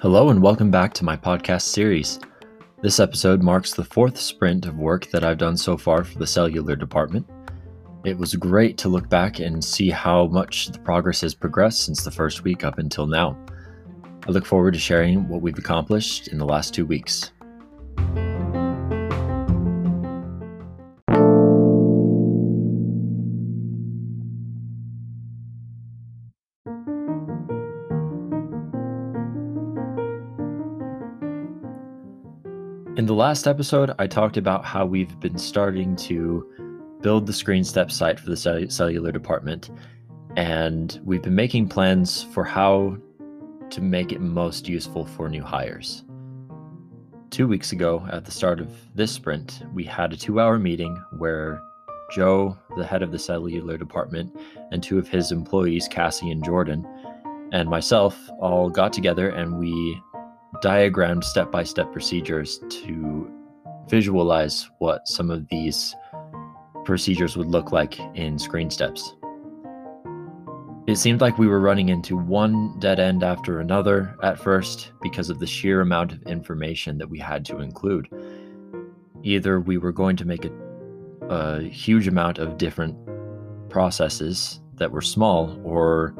Hello, and welcome back to my podcast series. This episode marks the fourth sprint of work that I've done so far for the cellular department. It was great to look back and see how much the progress has progressed since the first week up until now. I look forward to sharing what we've accomplished in the last two weeks. In the last episode, I talked about how we've been starting to build the ScreenStep site for the cell- cellular department, and we've been making plans for how to make it most useful for new hires. Two weeks ago, at the start of this sprint, we had a two hour meeting where Joe, the head of the cellular department, and two of his employees, Cassie and Jordan, and myself all got together and we diagrammed step by step procedures to visualize what some of these procedures would look like in ScreenSteps. It seemed like we were running into one dead end after another at first because of the sheer amount of information that we had to include. Either we were going to make a, a huge amount of different processes that were small, or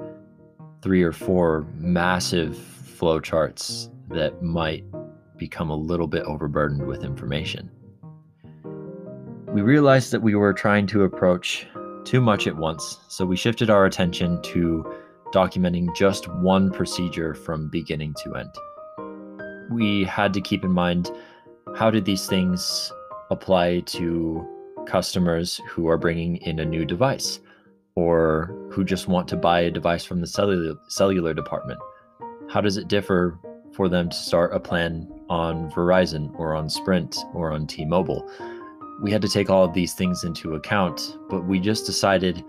three or four massive flow charts that might become a little bit overburdened with information. We realized that we were trying to approach too much at once, so we shifted our attention to documenting just one procedure from beginning to end. We had to keep in mind how did these things apply to customers who are bringing in a new device or who just want to buy a device from the cellular, cellular department? How does it differ for them to start a plan on Verizon or on Sprint or on T Mobile. We had to take all of these things into account, but we just decided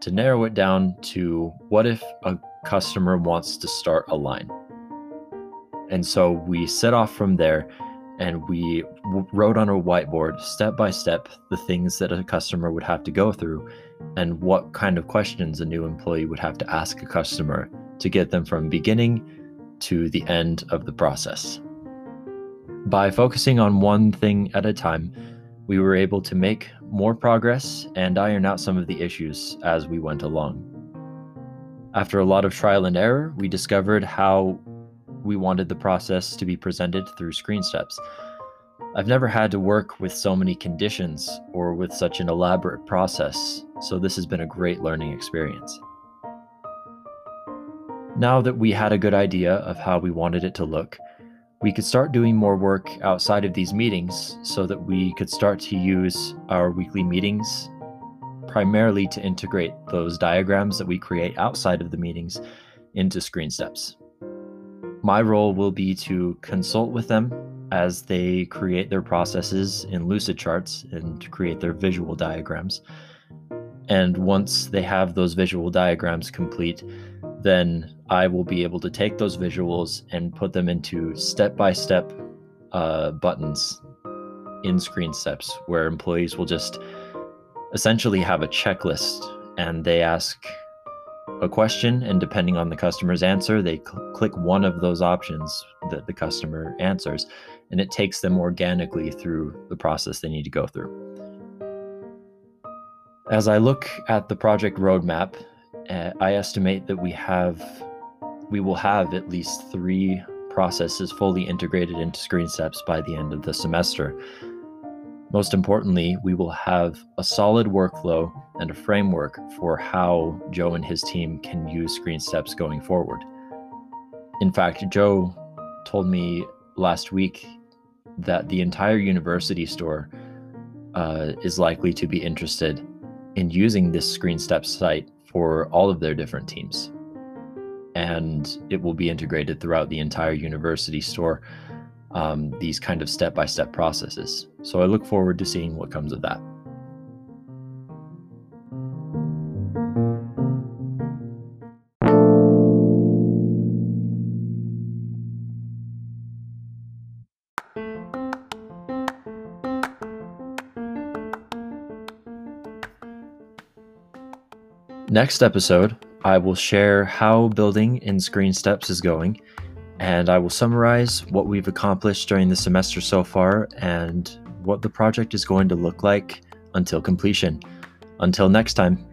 to narrow it down to what if a customer wants to start a line? And so we set off from there and we wrote on a whiteboard step by step the things that a customer would have to go through and what kind of questions a new employee would have to ask a customer to get them from beginning to the end of the process. By focusing on one thing at a time, we were able to make more progress and iron out some of the issues as we went along. After a lot of trial and error, we discovered how we wanted the process to be presented through ScreenSteps. I've never had to work with so many conditions or with such an elaborate process, so this has been a great learning experience. Now that we had a good idea of how we wanted it to look, we could start doing more work outside of these meetings so that we could start to use our weekly meetings primarily to integrate those diagrams that we create outside of the meetings into ScreenSteps. My role will be to consult with them as they create their processes in Lucidcharts and create their visual diagrams. And once they have those visual diagrams complete, then I will be able to take those visuals and put them into step by step buttons in ScreenSteps where employees will just essentially have a checklist and they ask a question and depending on the customer's answer they cl- click one of those options that the customer answers and it takes them organically through the process they need to go through. As i look at the project roadmap uh, i estimate that we have we will have at least three processes fully integrated into ScreenSteps by the end of the semester. Most importantly, we will have a solid workflow and a framework for how Joe and his team can use ScreenSteps going forward. In fact, Joe told me last week that the entire university store uh, is likely to be interested in using this Screen ScreenSteps site for all of their different teams and it will be integrated throughout the entire university store. Um, these kind of step by step processes. So I look forward to seeing what comes of that. Next episode, I will share how building in ScreenSteps is going, and I will summarize what we've accomplished during the semester so far and what the project is going to look like until completion. Until next time.